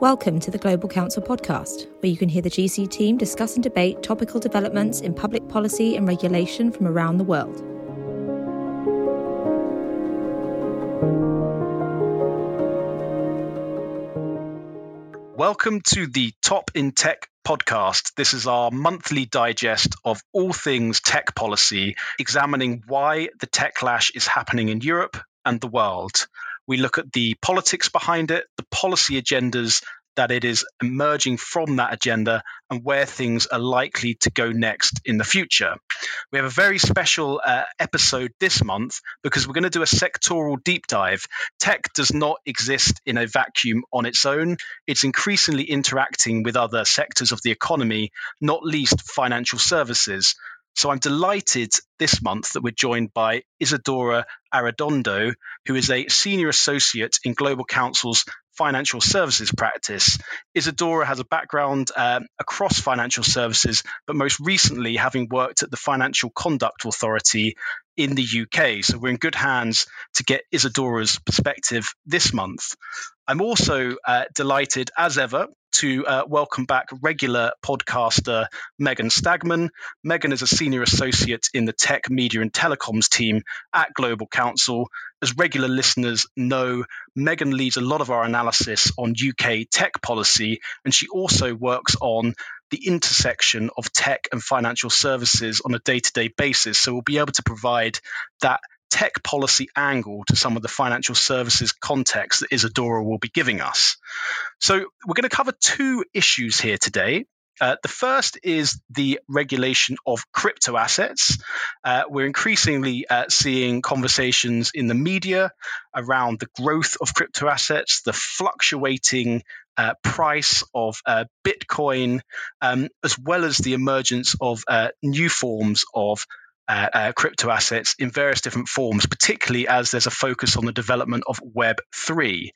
Welcome to the Global Counsel podcast, where you can hear the GC team discuss and debate topical developments in public policy and regulation from around the world. Welcome to the Top in Tech podcast. This is our monthly digest of all things tech policy, examining why the techlash is happening in Europe and the world. We look at the politics behind it, the policy agendas that it is emerging from that agenda and where things are likely to go next in the future. We have a very special uh, episode this month because we're going to do a sectoral deep dive. Tech does not exist in a vacuum on its own, it's increasingly interacting with other sectors of the economy, not least financial services. So I'm delighted this month that we're joined by Isadora Arredondo, who is a senior associate in Global Counsel's financial services practice. Isadora has a background uh, across financial services, but most recently having worked at the Financial Conduct Authority in the UK. So we're in good hands to get Isadora's perspective this month. I'm also uh, delighted, as ever, to uh, welcome back regular podcaster Megan Stagman. Megan is a senior associate in the tech, media, and telecoms team at Global Counsel. As regular listeners know, Megan leads a lot of our analysis on UK tech policy, and she also works on the intersection of tech and financial services on a day to day basis. So we'll be able to provide that tech policy angle to some of the financial services context that Isadora will be giving us. So we're going to cover two issues here today. Uh, the first is the regulation of crypto assets. Uh, we're increasingly uh, seeing conversations in the media around the growth of crypto assets, the fluctuating uh, price of uh, Bitcoin, um, as well as the emergence of uh, new forms of uh, uh, crypto assets in various different forms, particularly as there's a focus on the development of Web3.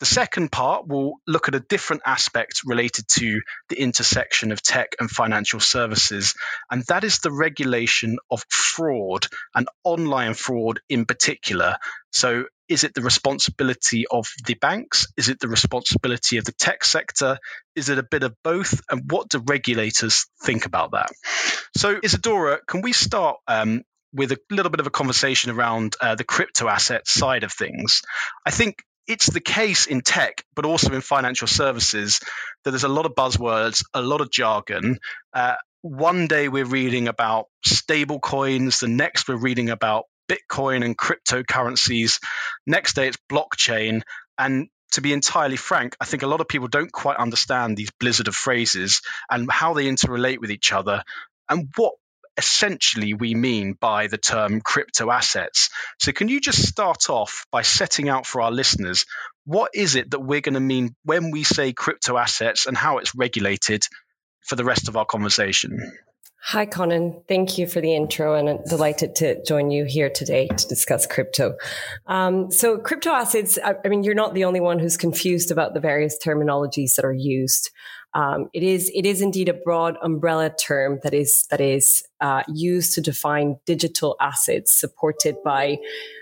The second part will look at a different aspect related to the intersection of tech and financial services, and that is the regulation of fraud and online fraud in particular. So, is it the responsibility of the banks? Is it the responsibility of the tech sector? Is it a bit of both? And what do regulators think about that? So, Isadora, can we start um, with a little bit of a conversation around uh, the crypto asset side of things? I think it's the case in tech, but also in financial services, that there's a lot of buzzwords, a lot of jargon. Uh, one day we're reading about stable coins, the next we're reading about Bitcoin and cryptocurrencies. Next day, it's blockchain. And to be entirely frank, I think a lot of people don't quite understand these blizzard of phrases and how they interrelate with each other and what essentially we mean by the term crypto assets. So, can you just start off by setting out for our listeners what is it that we're going to mean when we say crypto assets and how it's regulated for the rest of our conversation? Hi, Conan. Thank you for the intro and I'm delighted to join you here today to discuss crypto. Um, so crypto assets, I, I, mean, you're not the only one who's confused about the various terminologies that are used. Um, it is, it is indeed a broad umbrella term that is, that is uh, used to define digital assets supported by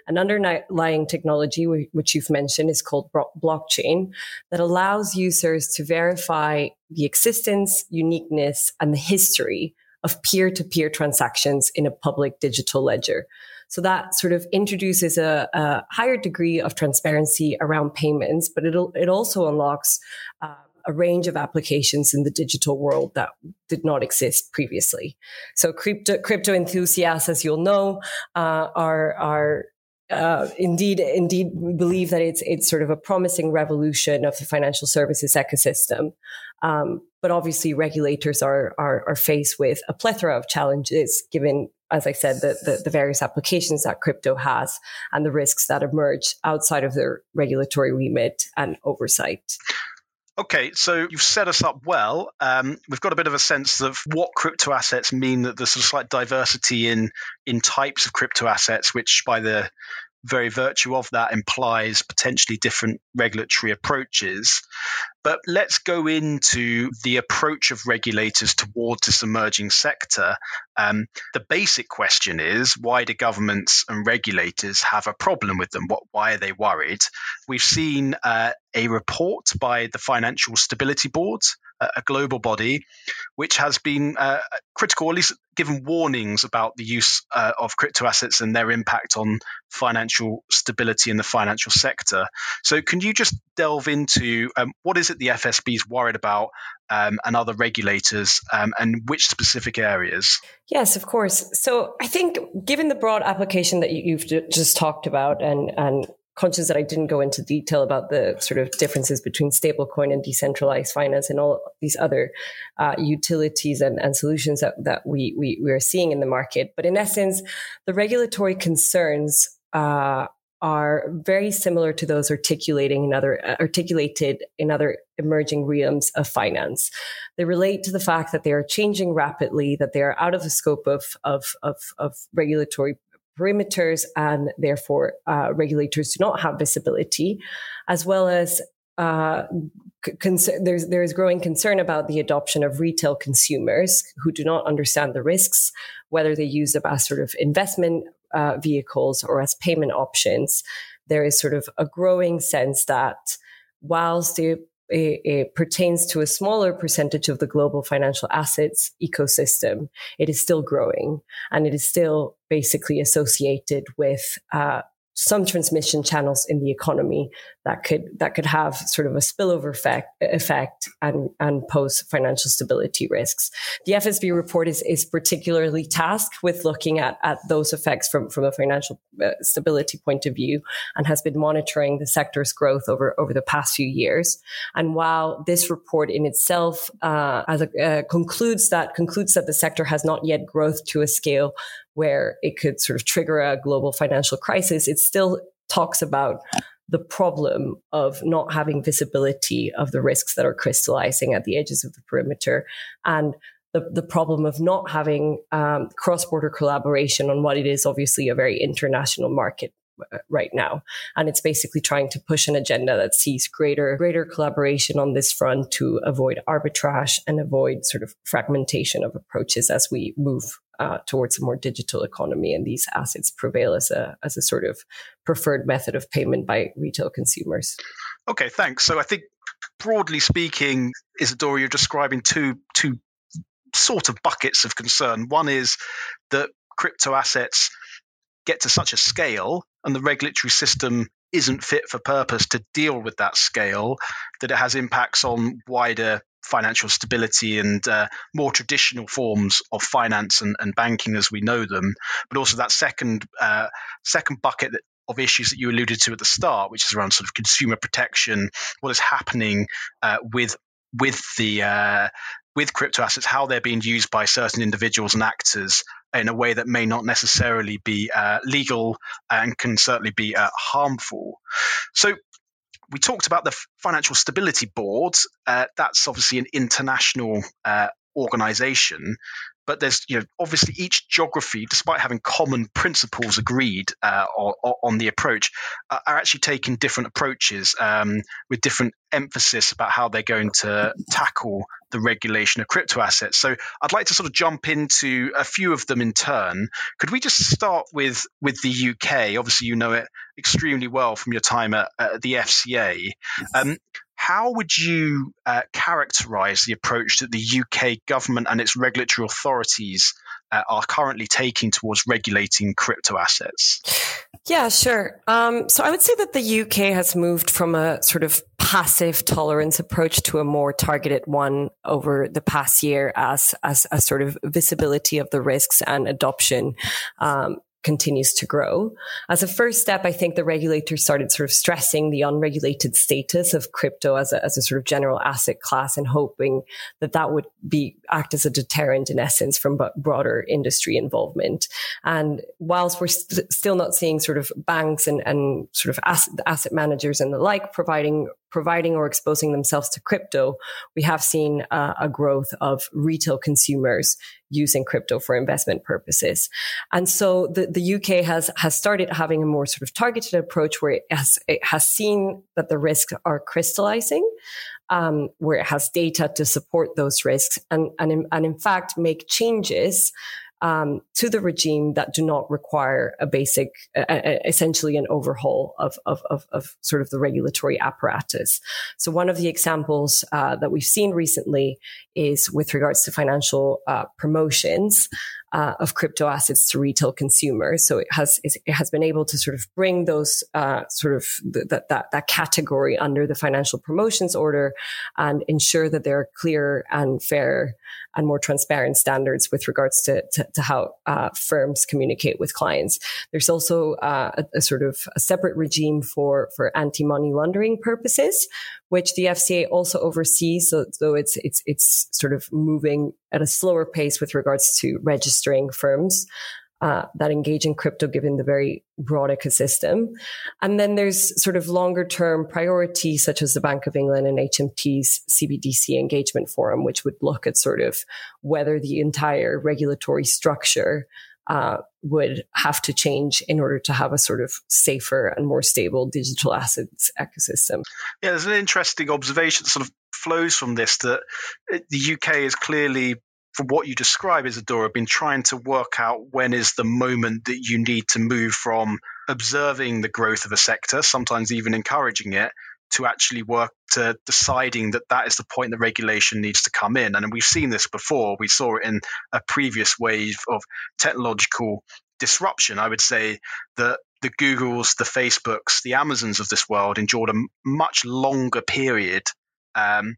an underlying technology, which you've mentioned is called blockchain, that allows users to verify the existence, uniqueness, and the history of peer to peer transactions in a public digital ledger. So that sort of introduces a, a higher degree of transparency around payments, but it it also unlocks uh, a range of applications in the digital world that did not exist previously. So crypto crypto enthusiasts, as you'll know, uh, are are uh, indeed, indeed, believe that it's it's sort of a promising revolution of the financial services ecosystem. Um, but obviously, regulators are, are, are faced with a plethora of challenges, given, as I said, the, the, the various applications that crypto has and the risks that emerge outside of their regulatory remit and oversight. Okay, so you've set us up well. Um, we've got a bit of a sense of what crypto assets mean. That there's of slight diversity in in types of crypto assets, which by the very virtue of that implies potentially different regulatory approaches. But let's go into the approach of regulators towards this emerging sector. Um, the basic question is why do governments and regulators have a problem with them? What, why are they worried? We've seen uh, a report by the Financial Stability Board, a global body, which has been uh, critical, at least given warnings about the use uh, of crypto assets and their impact on financial stability in the financial sector. So, can you just delve into um, what is it the FSB is worried about um, and other regulators um, and which specific areas? Yes, of course. So, I think given the broad application that you've just talked about and, and conscious that I didn't go into detail about the sort of differences between stablecoin and decentralized finance and all these other uh, utilities and, and, solutions that, that we, we, we, are seeing in the market. But in essence, the regulatory concerns uh, are very similar to those articulating in other uh, articulated in other emerging realms of finance. They relate to the fact that they are changing rapidly, that they are out of the scope of of, of, of regulatory perimeters and therefore uh, regulators do not have visibility, as well as uh, there's there is growing concern about the adoption of retail consumers who do not understand the risks, whether they use them as sort of investment uh, vehicles or as payment options. There is sort of a growing sense that whilst it, it, pertains to a smaller percentage of the global financial assets ecosystem, it is still growing and it is still basically associated with uh, some transmission channels in the economy that could that could have sort of a spillover effect, effect and and pose financial stability risks. The FSB report is is particularly tasked with looking at at those effects from from a financial uh, stability point of view and has been monitoring the sector's growth over over the past few years. And while this report in itself uh, as a, uh, concludes that concludes that the sector has not yet growth to a scale where it could sort of trigger a global financial crisis, it still talks about the problem of not having visibility of the risks that are crystallizing at the edges of the perimeter and the, the problem of not having um, cross-border collaboration on what it is obviously a very international market uh, right now. And it's basically trying to push an agenda that sees greater greater collaboration on this front to avoid arbitrage and avoid sort of fragmentation of approaches as we move uh, towards a more digital economy, and these assets prevail as a as a sort of preferred method of payment by retail consumers. Okay, thanks. So I think broadly speaking, Isadora, you're describing two two sort of buckets of concern. One is that crypto assets get to such a scale and the regulatory system isn't fit for purpose to deal with that scale that it has impacts on wider financial stability and uh, more traditional forms of finance and, and, banking as we know them, but also that second uh, second bucket of issues that you alluded to at the start, which is around sort of consumer protection, what is happening uh, with with the uh, with crypto assets, how they're being used by certain individuals and actors in a way that may not necessarily be uh, legal and can certainly be uh, harmful. So we talked about the Financial Stability Board. Uh, that's obviously an international uh, organization, but there's you know obviously each geography, despite having common principles agreed uh, on, on, the approach, uh, are actually taking different approaches um, with different emphasis about how they're going to tackle the regulation of crypto assets. So I'd like to sort of jump into a few of them in turn. Could we just start with with the UK? Obviously, you know it extremely well from your time at, at the FCA. Um, how would you uh, characterize the approach that the UK government and its regulatory authorities uh, are currently taking towards regulating crypto assets? Yeah, sure. Um, so I would say that the UK has moved from a sort of passive tolerance approach to a more targeted one over the past year as as a sort of visibility of the risks and adoption um, continues to grow. As a first step, I think the regulators started sort of stressing the unregulated status of crypto as a, as a sort of general asset class and hoping that that would be act as a deterrent in essence from broader industry involvement. And whilst we're st- still not seeing sort of banks and, and sort of asset, asset managers and the like providing providing or exposing themselves to crypto, we have seen uh, a growth of retail consumers using crypto for investment purposes. And so the, the UK has, has started having a more sort of targeted approach where it has, it has seen that the risks are crystallizing. Um, where it has data to support those risks and, and, in, and in fact make changes um, to the regime that do not require a basic, essentially an overhaul of, of, of, of, sort of the regulatory apparatus. So one of the examples uh, that we've seen recently is with regards to financial uh, promotions uh, of crypto assets to retail consumers. So it has it has been able to sort of bring those uh, sort of that that that category under the financial promotions order and ensure that there are clear and fair and more transparent standards with regards to, to, to how uh, firms communicate with clients. There's also uh, a, a, sort of a separate regime for, for anti-money laundering purposes, which the FCA also oversees. So, so it's, it's, it's sort of moving at a slower pace with regards to registering firms. Uh, that engage in crypto given the very broad ecosystem. And then there's sort of longer term priorities such as the Bank of England and HMT's CBDC engagement forum, which would look at sort of whether the entire regulatory structure uh, would have to change in order to have a sort of safer and more stable digital assets ecosystem. Yeah, there's an interesting observation that sort of flows from this that the UK is clearly from what you describe, Isadora, been trying to work out when is the moment that you need to move from observing the growth of a sector, sometimes even encouraging it, to actually work to deciding that that is the point that regulation needs to come in. And we've seen this before. We saw it in a previous wave of technological disruption. I would say that the Googles, the Facebooks, the Amazons of this world endured a much longer period um,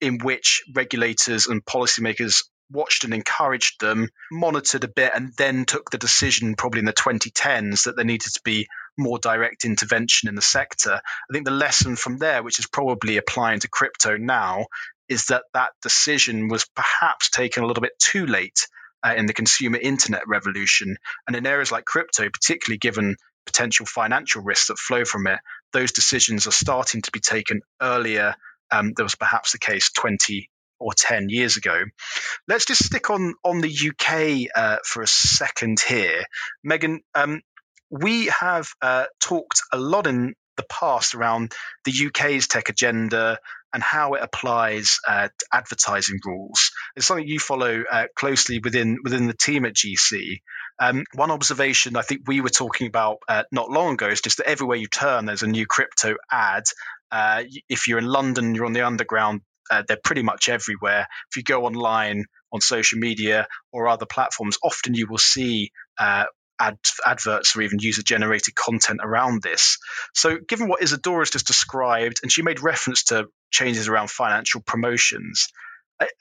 in which regulators and policymakers watched and encouraged them, monitored a bit, and then took the decision, probably in the 2010s, that there needed to be more direct intervention in the sector. I think the lesson from there, which is probably applying to crypto now, is that that decision was perhaps taken a little bit too late uh, in the consumer internet revolution. And in areas like crypto, particularly given potential financial risks that flow from it, those decisions are starting to be taken earlier um, than was perhaps the case 20 or 10 years ago. Let's just stick on, on the UK uh, for a second here. Megan, um, we have uh, talked a lot in the past around the UK's tech agenda and how it applies uh, to advertising rules. It's something you follow uh, closely within within the team at GC. Um, one observation I think we were talking about uh, not long ago is just that everywhere you turn, there's a new crypto ad. Uh, if you're in London, you're on the underground uh, they're pretty much everywhere. If you go online on social media or other platforms, often you will see uh, ad- adverts or even user generated content around this. So, given what Isadora's just described, and she made reference to changes around financial promotions,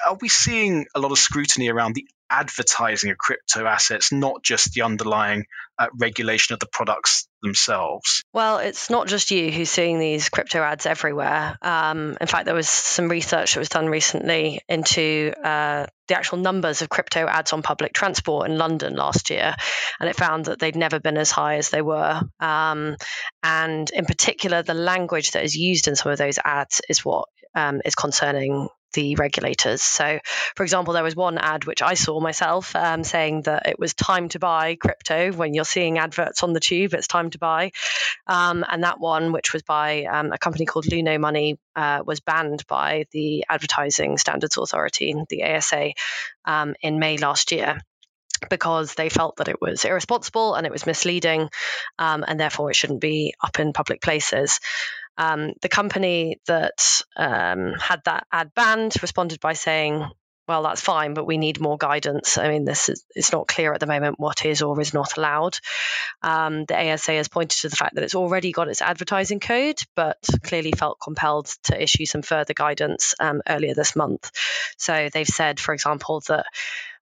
are we seeing a lot of scrutiny around the advertising of crypto assets, not just the underlying uh, regulation of the products themselves? Well, it's not just you who's seeing these crypto ads everywhere. Um, in fact, there was some research that was done recently into uh, the actual numbers of crypto ads on public transport in London last year, and it found that they'd never been as high as they were. Um, and in particular, the language that is used in some of those ads is what um, is concerning the regulators. So, for example, there was one ad which I saw myself um, saying that it was time to buy crypto. When you're seeing adverts on the tube, it's time to buy. Um, and that one, which was by um, a company called Luno Money, uh, was banned by the Advertising Standards Authority, the ASA, um, in May last year because they felt that it was irresponsible and it was misleading, um, and therefore it shouldn't be up in public places. Um, the company that um, had that ad banned responded by saying, well, that's fine, but we need more guidance. I mean, this is it's not clear at the moment what is or is not allowed. Um, the ASA has pointed to the fact that it's already got its advertising code, but clearly felt compelled to issue some further guidance um, earlier this month. So they've said, for example, that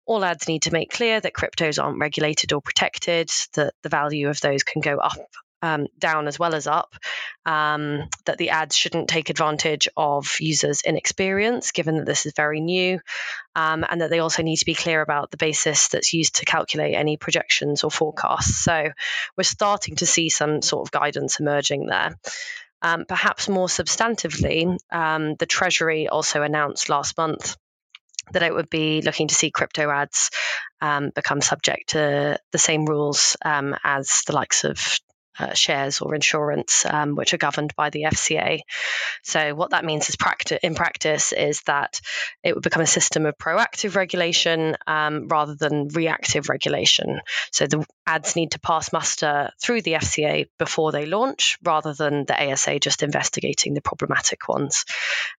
all ads need to make clear that cryptos aren't regulated or protected, that the value of those can go up um, down as well as up, um, that the ads shouldn't take advantage of users' inexperience, given that this is very new, um, and that they also need to be clear about the basis that's used to calculate any projections or forecasts. So we're starting to see some sort of guidance emerging there. Um, perhaps more substantively, um, the Treasury also announced last month that it would be looking to see crypto ads um, become subject to the same rules um, as the likes of uh, shares or insurance, um, which are governed by the FCA. So, what that means is practi- in practice is that it would become a system of proactive regulation um, rather than reactive regulation. So, the ads need to pass muster through the FCA before they launch, rather than the ASA just investigating the problematic ones.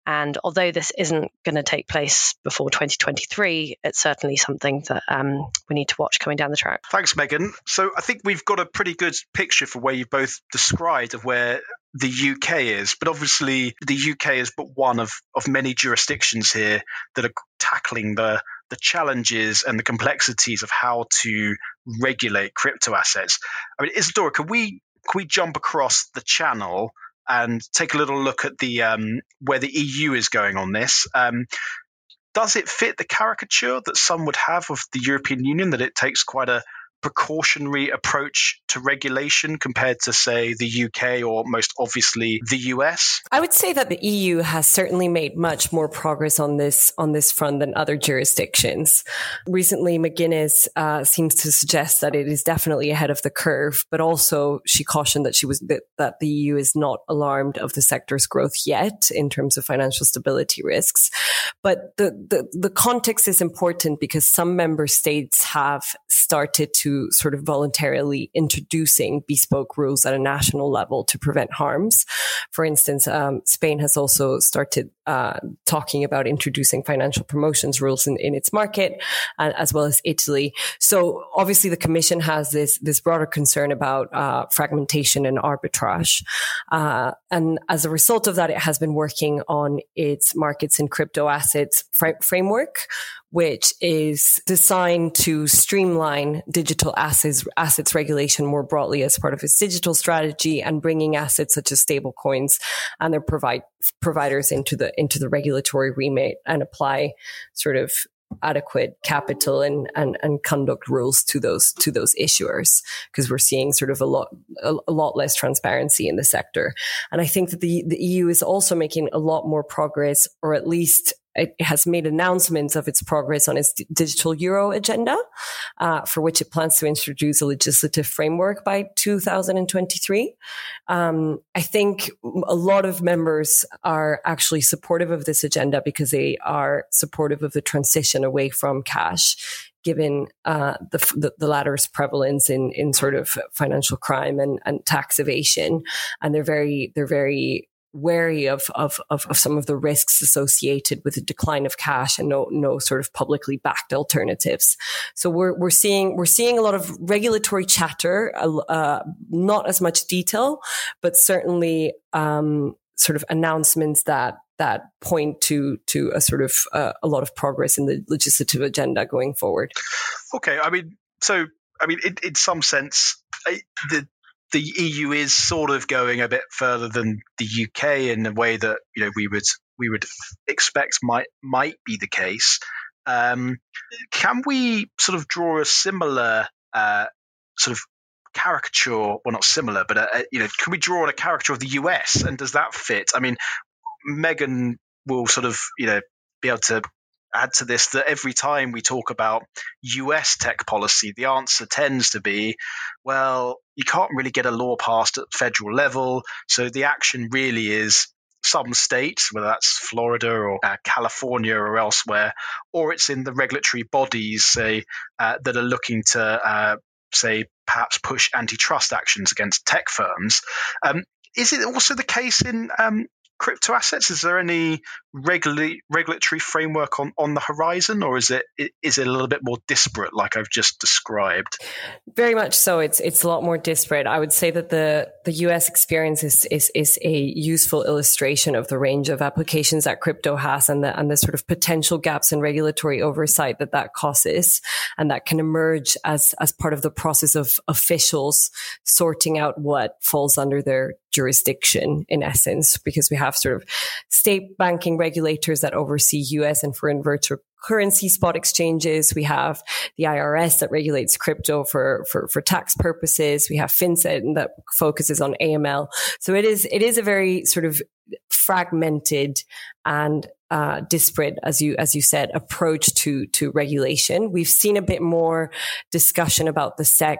And although this isn't going to take place before 2023, it's certainly something that um, we need to watch coming down the track. Thanks, Megan. So, I think we've got a pretty good picture for where you've both described of where the UK is, but obviously the UK is but one of, of many jurisdictions here that are tackling the the challenges and the complexities of how to regulate crypto assets. I mean, Isadora, can we can we jump across the channel and take a little look at the um, where the EU is going on this? Um, does it fit the caricature that some would have of the European Union that it takes quite a precautionary approach to regulation compared to, say, the UK or most obviously the US? I would say that the EU has certainly made much more progress on this on this front than other jurisdictions. Recently, McGuinness uh, seems to suggest that it is definitely ahead of the curve, but also she cautioned that she was that, that the EU is not alarmed of the sector's growth yet in terms of financial stability risks. But the the, the context is important because some member states have started to sort of voluntarily introducing bespoke rules at a national level to prevent harms. For instance, um, Spain has also started uh, talking about introducing financial promotions rules in, in its market, uh, as well as Italy. So obviously, the Commission has this this broader concern about uh, fragmentation and arbitrage, uh, and as a result of that, it has been working on its markets and crypto assets fr- framework, which is designed to streamline digital assets, assets regulation more broadly as part of its digital strategy and bringing assets such as stablecoins and their provide, providers into the, into the regulatory remit and apply sort of adequate capital and, and, and conduct rules to those to those issuers because we're seeing sort of a lot a, a, lot less transparency in the sector. And i think that the, the eu is also making a lot more progress or at least it has made announcements of its progress on its digital euro agenda, uh, for which it plans to introduce a legislative framework by 2023. Um, I think a lot of members are actually supportive of this agenda because they are supportive of the transition away from cash given uh, the, the, the latter's prevalence in in sort of financial crime and, and tax evasion, and they're very they're very wary of, of, of, of, some of the risks associated with the decline of cash and no, no sort of publicly backed alternatives. So we're, we're seeing, we're seeing a lot of regulatory chatter, uh, not as much detail, but certainly, um, sort of announcements that, that point to, to a sort of, uh, a lot of progress in the legislative agenda going forward. Okay. I mean, so, I mean, in, in some sense, the the EU is sort of going a bit further than the UK in a way that you know we would we would expect might might be the case. Um, can we sort of draw a similar uh, sort of caricature? Well, not similar, but uh, uh you know, can we draw on a caricature of the US? And does that fit? I mean, Megan will sort of you know be able to add to this that every time we talk about US tech policy, the answer tends to be, well, you can't really get a law passed at federal level. So the action really is some states, whether that's Florida or uh, California or elsewhere, or it's in the regulatory bodies, say, uh, that are looking to, uh, say, perhaps push antitrust actions against tech firms. Um, is it also the case in um, crypto assets? Is there any regula- regulatory framework on, on the horizon, or is it is it a little bit more disparate, like I've just described? Very much so. It's it's a lot more disparate. I would say that the the U.S. experience is is, is a useful illustration of the range of applications that crypto has, and the and the sort of potential gaps in regulatory oversight that that causes, and that can emerge as as part of the process of officials sorting out what falls under their jurisdiction in essence, because we have sort of state banking regulators that oversee US and foreign virtual currency spot exchanges. We have the IRS that regulates crypto for, for, for tax purposes. We have FinCEN that focuses on AML. So it is, it is a very sort of fragmented and uh, disparate, as you as you said, approach to to regulation. We've seen a bit more discussion about the SEC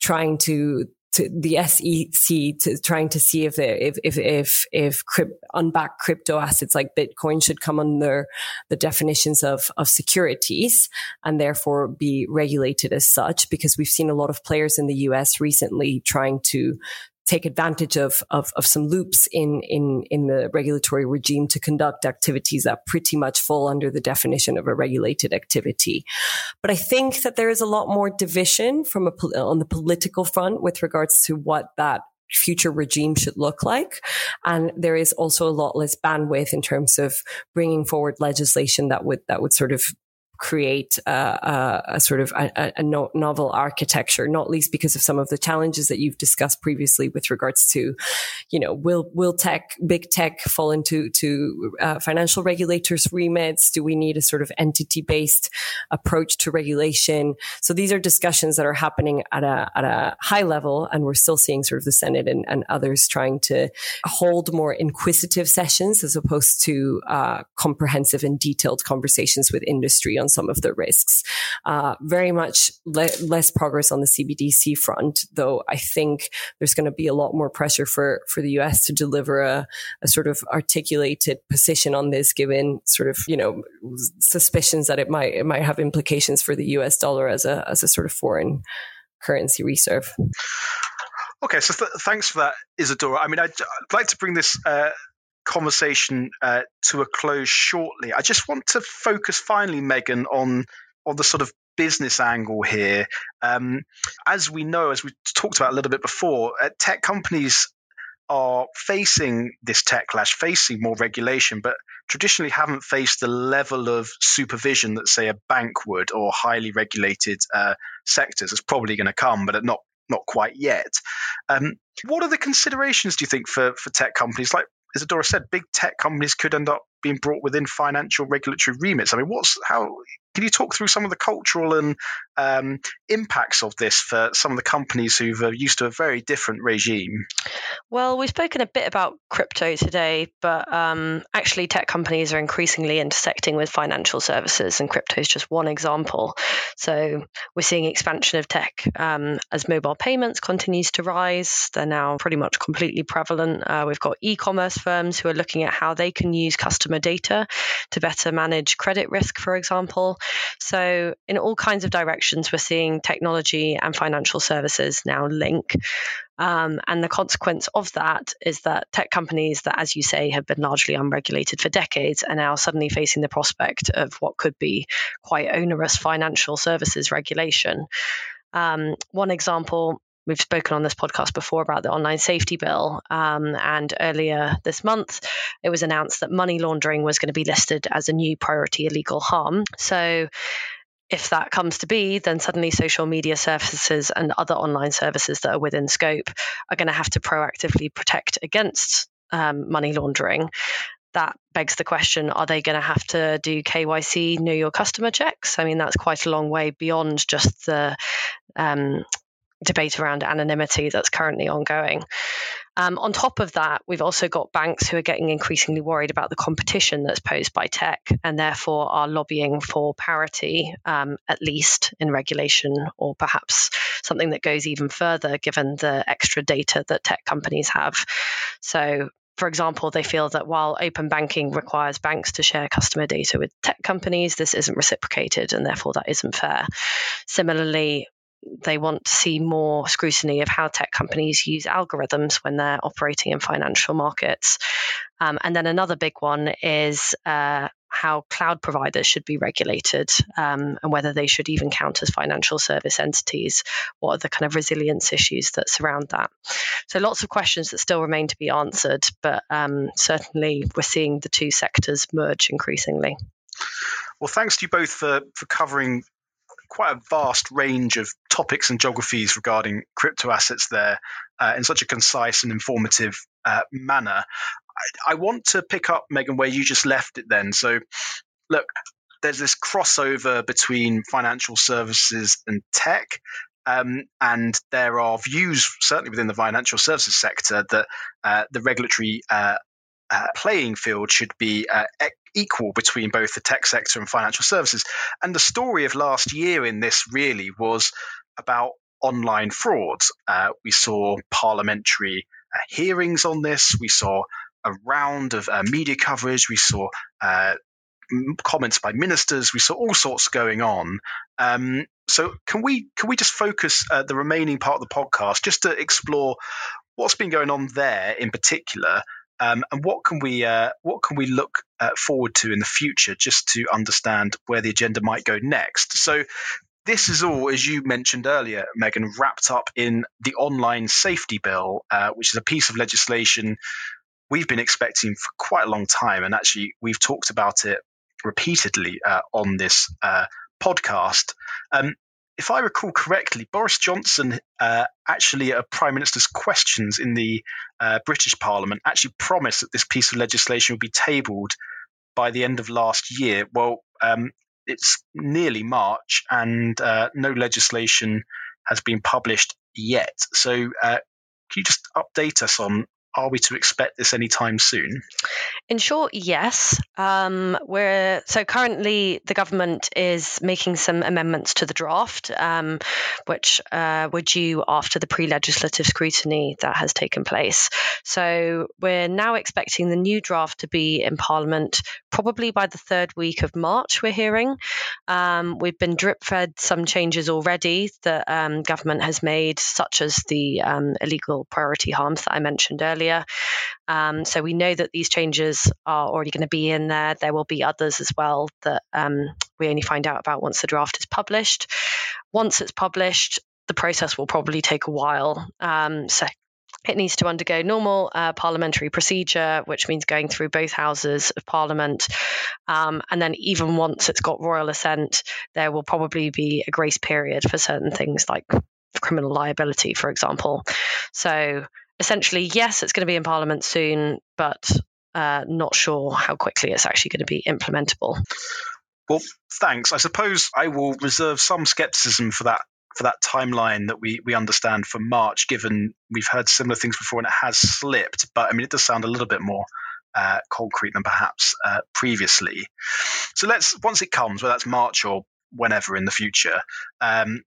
trying to to the SEC to trying to see if if if if, if crypt, unbacked crypto assets like Bitcoin should come under the definitions of of securities and therefore be regulated as such. Because we've seen a lot of players in the US recently trying to take advantage of, of, of some loops in, in, in the regulatory regime to conduct activities that pretty much fall under the definition of a regulated activity. But I think that there is a lot more division from a, on the political front with regards to what that future regime should look like. And there is also a lot less bandwidth in terms of bringing forward legislation that would, that would sort of create a, a, a sort of a, a, novel architecture, not least because of some of the challenges that you've discussed previously with regards to, you know, will will tech, big tech, fall into to uh, financial regulators' remits? Do we need a sort of entity based approach to regulation? So these are discussions that are happening at a at a high level, and we're still seeing sort of the Senate and, and others trying to hold more inquisitive sessions as opposed to uh, comprehensive and detailed conversations with industry on some of the risks. Uh, very much le- less progress on the CBDC front, though I think there's going to be a lot more pressure for, for the US to deliver a, a sort of articulated position on this, given sort of, you know, suspicions that it might, it might have implications for the US dollar as a, as a sort of foreign currency reserve. Okay, so th- thanks for that, Isadora. I mean, I'd, I'd like to bring this uh, conversation uh, to a close shortly. I just want to focus finally, Megan, on on the sort of business angle here. Um, as we know, as we talked about a little bit before, uh, tech companies are facing this techlash, facing more regulation, but traditionally haven't faced the level of supervision that, say, a bank would or highly regulated uh, sectors. It's probably going to come, but not not quite yet. Um, what are the considerations, do you think, for, for tech companies like Isadora said, big tech companies could end up being brought within financial regulatory remits. I mean, what's how can you talk through some of the cultural and um, impacts of this for some of the companies who've uh, used to a very different regime? Well, we've spoken a bit about crypto today, but um, actually, tech companies are increasingly intersecting with financial services, and crypto is just one example. So, we're seeing expansion of tech um, as mobile payments continues to rise. They're now pretty much completely prevalent. Uh, we've got e-commerce firms who are looking at how they can use customer data to better manage credit risk, for example. So, in all kinds of directions, we're seeing technology and financial services now link. Um, and the consequence of that is that tech companies that, as you say, have been largely unregulated for decades are now suddenly facing the prospect of what could be quite onerous financial services regulation. Um, one example We've spoken on this podcast before about the online safety bill. Um, and earlier this month, it was announced that money laundering was going to be listed as a new priority illegal harm. So, if that comes to be, then suddenly social media services and other online services that are within scope are going to have to proactively protect against um, money laundering. That begs the question are they going to have to do KYC, know your customer checks? I mean, that's quite a long way beyond just the um, debate around anonymity that's currently ongoing. Um, on top of that, we've also got banks who are getting increasingly worried about the competition that's posed by tech and therefore are lobbying for parity, um, at least in regulation, or perhaps something that goes even further given the extra data that tech companies have. So, for example, they feel that while open banking requires banks to share customer data with tech companies, this isn't reciprocated and therefore that isn't fair. Similarly, they want to see more scrutiny of how tech companies use algorithms when they're operating in financial markets. Um, and then another big one is uh, how cloud providers should be regulated um, and whether they should even count as financial service entities. What are the kind of resilience issues that surround that? So, lots of questions that still remain to be answered, but um, certainly we're seeing the two sectors merge increasingly. Well, thanks to you both for, for covering quite a vast range of topics and geographies regarding crypto assets there uh, in such a concise and informative uh, manner. I, I want to pick up, Megan, where you just left it then. So, look, there's this crossover between financial services and tech. Um, and there are views, certainly within the financial services sector, that uh, the regulatory uh, uh, playing field should be uh, equal between both the tech sector and financial services. And the story of last year in this really was about online frauds. Uh, we saw parliamentary uh, hearings on this. We saw a round of uh, media coverage. We saw uh, comments by ministers. We saw all sorts going on. Um, so can we can we just focus uh, the remaining part of the podcast just to explore what's been going on there in particular, um, and what can we uh, what can we look uh, forward to in the future just to understand where the agenda might go next? So this is all, as you mentioned earlier, Megan, wrapped up in the online safety bill, uh, which is a piece of legislation we've been expecting for quite a long time, and actually we've talked about it repeatedly uh, on this uh, podcast. Um, if I recall correctly, Boris Johnson uh, actually at Prime Minister's questions in the uh, British Parliament actually promised that this piece of legislation would be tabled by the end of last year. Well, um, it's nearly March and uh, no legislation has been published yet. So, uh, can you just update us on are we to expect this anytime soon? In short, yes. Um, we're so currently the government is making some amendments to the draft, um, which uh, were due after the pre-legislative scrutiny that has taken place. So we're now expecting the new draft to be in Parliament probably by the third week of March. We're hearing. Um, we've been drip-fed some changes already that um, government has made, such as the um, illegal priority harms that I mentioned earlier earlier. Um, so we know that these changes are already going to be in there. There will be others as well that um, we only find out about once the draft is published. Once it's published, the process will probably take a while. Um, so it needs to undergo normal uh, parliamentary procedure, which means going through both houses of parliament. Um, and then, even once it's got royal assent, there will probably be a grace period for certain things like criminal liability, for example. So, essentially, yes, it's going to be in Parliament soon, but uh, not sure how quickly it's actually going to be implementable. Well, thanks. I suppose I will reserve some skepticism for that for that timeline that we we understand for March, given we've heard similar things before and it has slipped. But I mean, it does sound a little bit more uh, concrete than perhaps uh, previously. So let's once it comes, whether that's March or whenever in the future, um,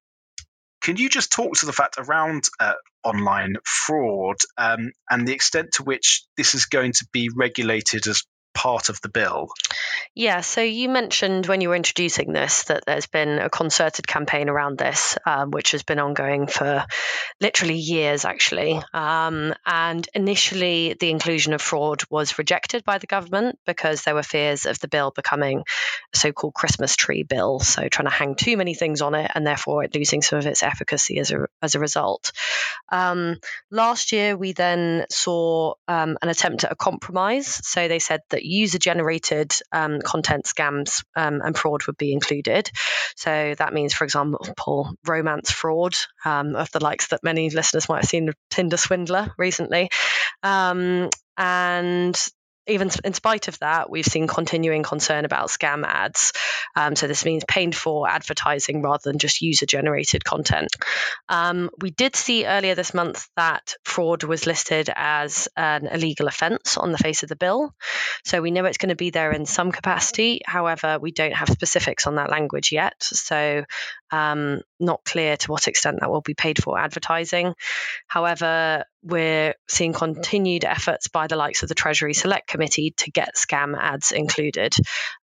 can you just talk to the fact around uh, online fraud um, and the extent to which this is going to be regulated as part of the bill? Yeah, so you mentioned when you were introducing this that there's been a concerted campaign around this, um, which has been ongoing for literally years, actually. Um, and initially, the inclusion of fraud was rejected by the government because there were fears of the bill becoming a so called Christmas tree bill, so trying to hang too many things on it and therefore it losing some of its efficacy as a, as a result. Um, last year, we then saw um, an attempt at a compromise. So they said that user generated um, content scams um, and fraud would be included. So that means, for example, romance fraud um, of the likes that many listeners might have seen Tinder Swindler recently. Um, and even in spite of that, we've seen continuing concern about scam ads. Um, so this means paid for advertising rather than just user generated content. Um, we did see earlier this month that fraud was listed as an illegal offence on the face of the bill. So we know it's going to be there in some capacity. However, we don't have specifics on that language yet. So um, not clear to what extent that will be paid for advertising. However, we're seeing continued efforts by the likes of the Treasury Select Committee to get scam ads included.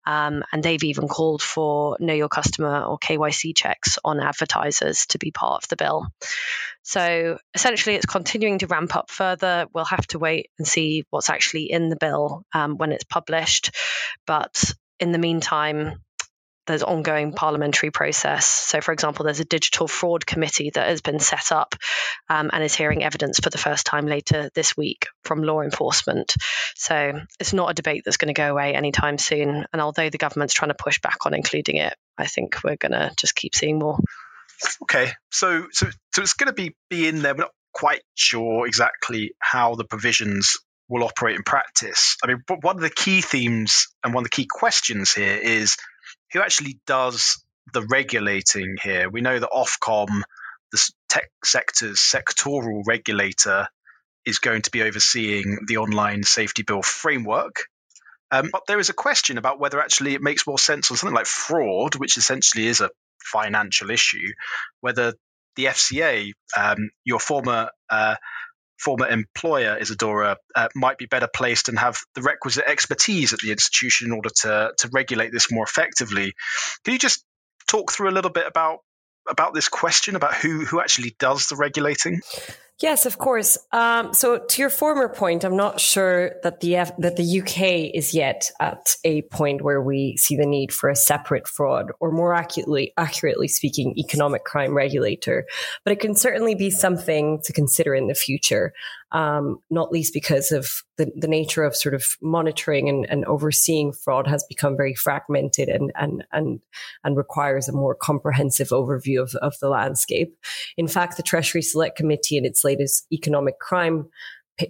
Um, and they've even called for know your customer or KYC checks on advertisers to be part of the bill. So essentially, it's continuing to ramp up further. We'll have to wait and see what's actually in the bill um, when it's published. But in the meantime, there's ongoing parliamentary process. So, for example, there's a digital fraud committee that has been set up um, and is hearing evidence for the first time later this week from law enforcement. So, it's not a debate that's going to go away anytime soon. And although the government's trying to push back on including it, I think we're going to just keep seeing more. Okay, so so so it's going to be be in there. We're not quite sure exactly how the provisions will operate in practice. I mean, one of the key themes and one of the key questions here is who actually does the regulating here. We know that Ofcom, the tech sector's sectoral regulator, is going to be overseeing the online safety bill framework. Um, but there is a question about whether actually it makes more sense on something like fraud, which essentially is a financial issue, whether the FCA, um, your former uh, former employer, Isadora, uh, might be better placed and have the requisite expertise at the institution in order to to regulate this more effectively. Can you just talk through a little bit about about this question about who who actually does the regulating? Yes, of course. Um, so to your former point, I'm not sure that the F- that the UK is yet at a point where we see the need for a separate fraud, or more accurately, accurately speaking, economic crime regulator. But it can certainly be something to consider in the future um, not least because of the, the nature of sort of monitoring and, and overseeing fraud has become very fragmented and, and, and, and requires a more comprehensive overview of, of the landscape. In fact, the Treasury Select Committee in its latest economic crime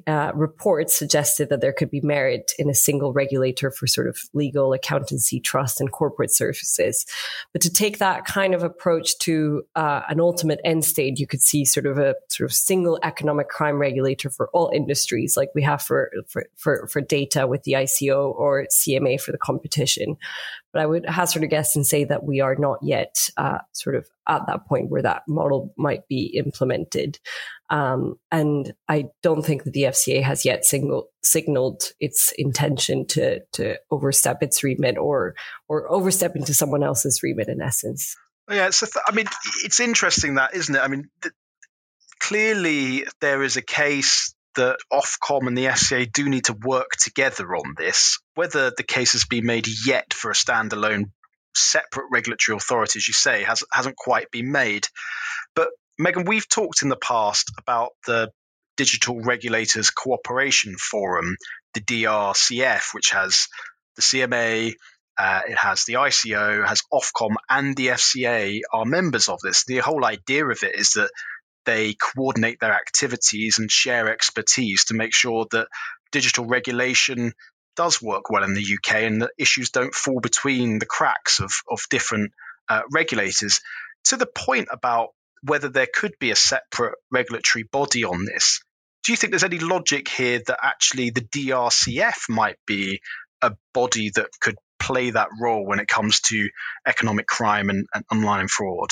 uh, reports suggested that there could be merit in a single regulator for sort of legal, accountancy, trust, and corporate services. But to take that kind of approach to uh, an ultimate end state, you could see sort of a sort of single economic crime regulator for all industries, like we have for for for, for data with the ICO or CMA for the competition. But I would hazard a guess and say that we are not yet uh, sort of at that point where that model might be implemented. Um, and I don't think that the FCA has yet signaled its intention to to overstep its remit or or overstep into someone else's remit in essence. Yeah, so th- I mean, it's interesting that, isn't it? I mean, th- clearly there is a case that Ofcom and the FCA do need to work together on this. Whether the case has been made yet for a standalone separate regulatory authority, as you say, has, hasn't quite been made. But Megan, we've talked in the past about the Digital Regulators Cooperation Forum, the DRCF, which has the CMA, uh, it has the ICO, has Ofcom, and the FCA are members of this. The whole idea of it is that they coordinate their activities and share expertise to make sure that digital regulation does work well in the UK and that issues don't fall between the cracks of, of different uh, regulators. To the point about whether there could be a separate regulatory body on this, do you think there's any logic here that actually the DRCF might be a body that could play that role when it comes to economic crime and, and online fraud?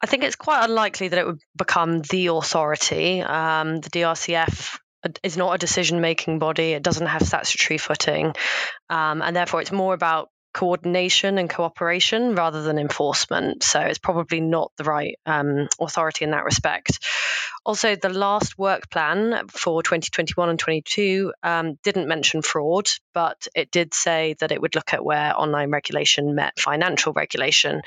I think it's quite unlikely that it would become the authority. Um, the DRCF is not a decision making body, it doesn't have statutory footing. Um, and therefore, it's more about coordination and cooperation rather than enforcement. So it's probably not the right um, authority in that respect. Also, the last work plan for 2021 and 22 um, didn't mention fraud, but it did say that it would look at where online regulation met financial regulation.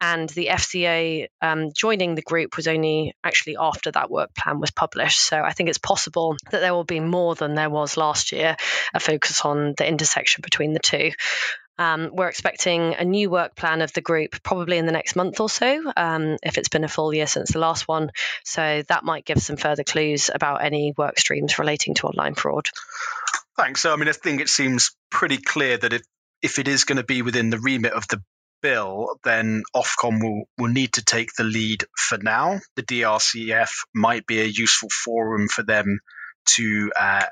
And the FCA um, joining the group was only actually after that work plan was published. So I think it's possible that there will be more than there was last year, a focus on the intersection between the two. Um, we're expecting a new work plan of the group probably in the next month or so, um, if it's been a full year since the last one. So that might give some further clues about any work streams relating to online fraud. Thanks. So, I mean, I think it seems pretty clear that if, if it is going to be within the remit of the bill, then Ofcom will, will need to take the lead for now. The DRCF might be a useful forum for them to uh,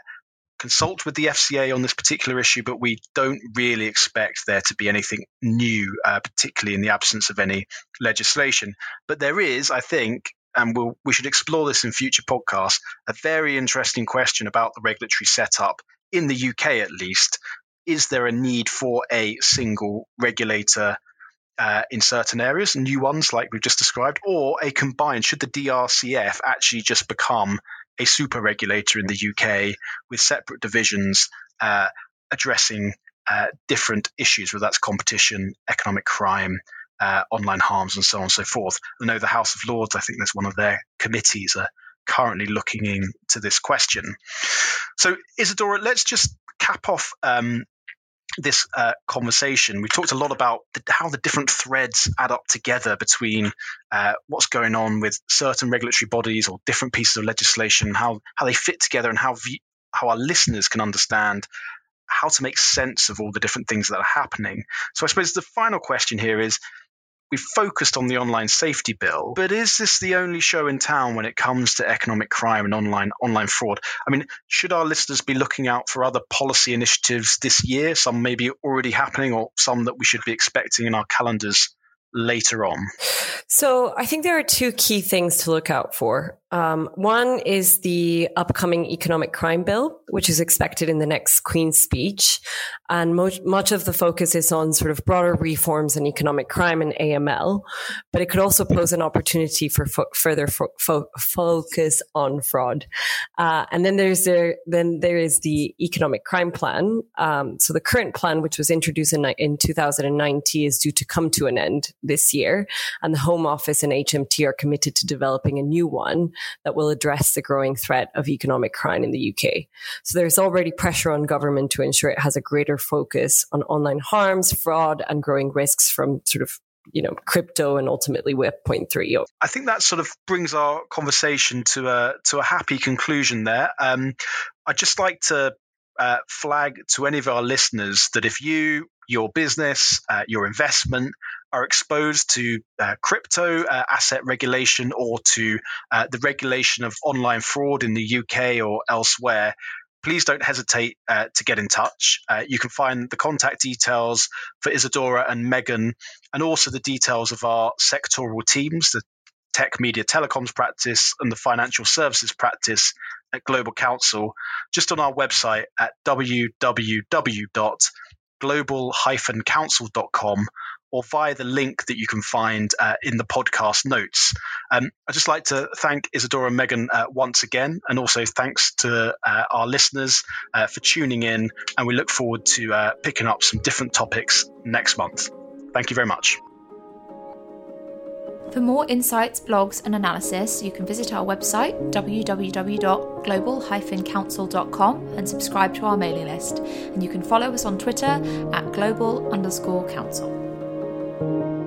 consult with the FCA on this particular issue, but we don't really expect there to be anything new, uh, particularly in the absence of any legislation. But there is, I think, and we'll, we should explore this in future podcasts, a very interesting question about the regulatory setup in the UK at least. Is there a need for a single regulator uh, in certain areas, new ones like we've just described, or a combined? Should the DRCF actually just become a super regulator in the UK with separate divisions uh, addressing uh, different issues, whether that's competition, economic crime, uh, online harms, and so on and so forth. I know the House of Lords, I think there's one of their committees are currently looking into this question. So, Isadora, let's just cap off um, this uh, conversation. We talked a lot about the, how the different threads add up together between uh, what's going on with certain regulatory bodies or different pieces of legislation, how how they fit together, and how how our listeners can understand how to make sense of all the different things that are happening. So I suppose the final question here is we've focused on the online safety bill, but is this the only show in town when it comes to economic crime and online online fraud? I mean, should our listeners be looking out for other policy initiatives this year? Some maybe already happening, or some that we should be expecting in our calendars later on? So I think there are two key things to look out for. Um, one is the upcoming economic crime bill, which is expected in the next Queen's speech. And mo- much of the focus is on sort of broader reforms in economic crime and AML, but it could also pose an opportunity for fo- further fo- fo- focus on fraud. Uh, and then there's the, then there is the economic crime plan. Um, so the current plan, which was introduced in, in 2019 is due to come to an end this year. And the Home Office and HMT are committed to developing a new one that will address the growing threat of economic crime in the UK. So there's already pressure on government to ensure it has a greater focus on online harms, fraud, and growing risks from sort of you know crypto and ultimately point three. I think that sort of brings our conversation to a to a happy conclusion there. Um, I'd just like to uh, flag to any of our listeners that if you your business, uh, your investment are exposed to uh, crypto uh, asset regulation or to uh, the regulation of online fraud in the UK or elsewhere, please don't hesitate uh, to get in touch. Uh, you can find the contact details for Isadora and Megan, and also the details of our sectoral teams, the tech media telecoms practice and the financial services practice at Global Counsel, just on our website at www.global-counsel.com or via the link that you can find uh, in the podcast notes. Um, I'd just like to thank Isadora and Megan uh, once again, and also thanks to uh, our listeners uh, for tuning in. And we look forward to uh, picking up some different topics next month. Thank you very much. For more insights, blogs, and analysis, you can visit our website www.global-counsel.com and subscribe to our mailing list. And you can follow us on Twitter at global underscore Thank you.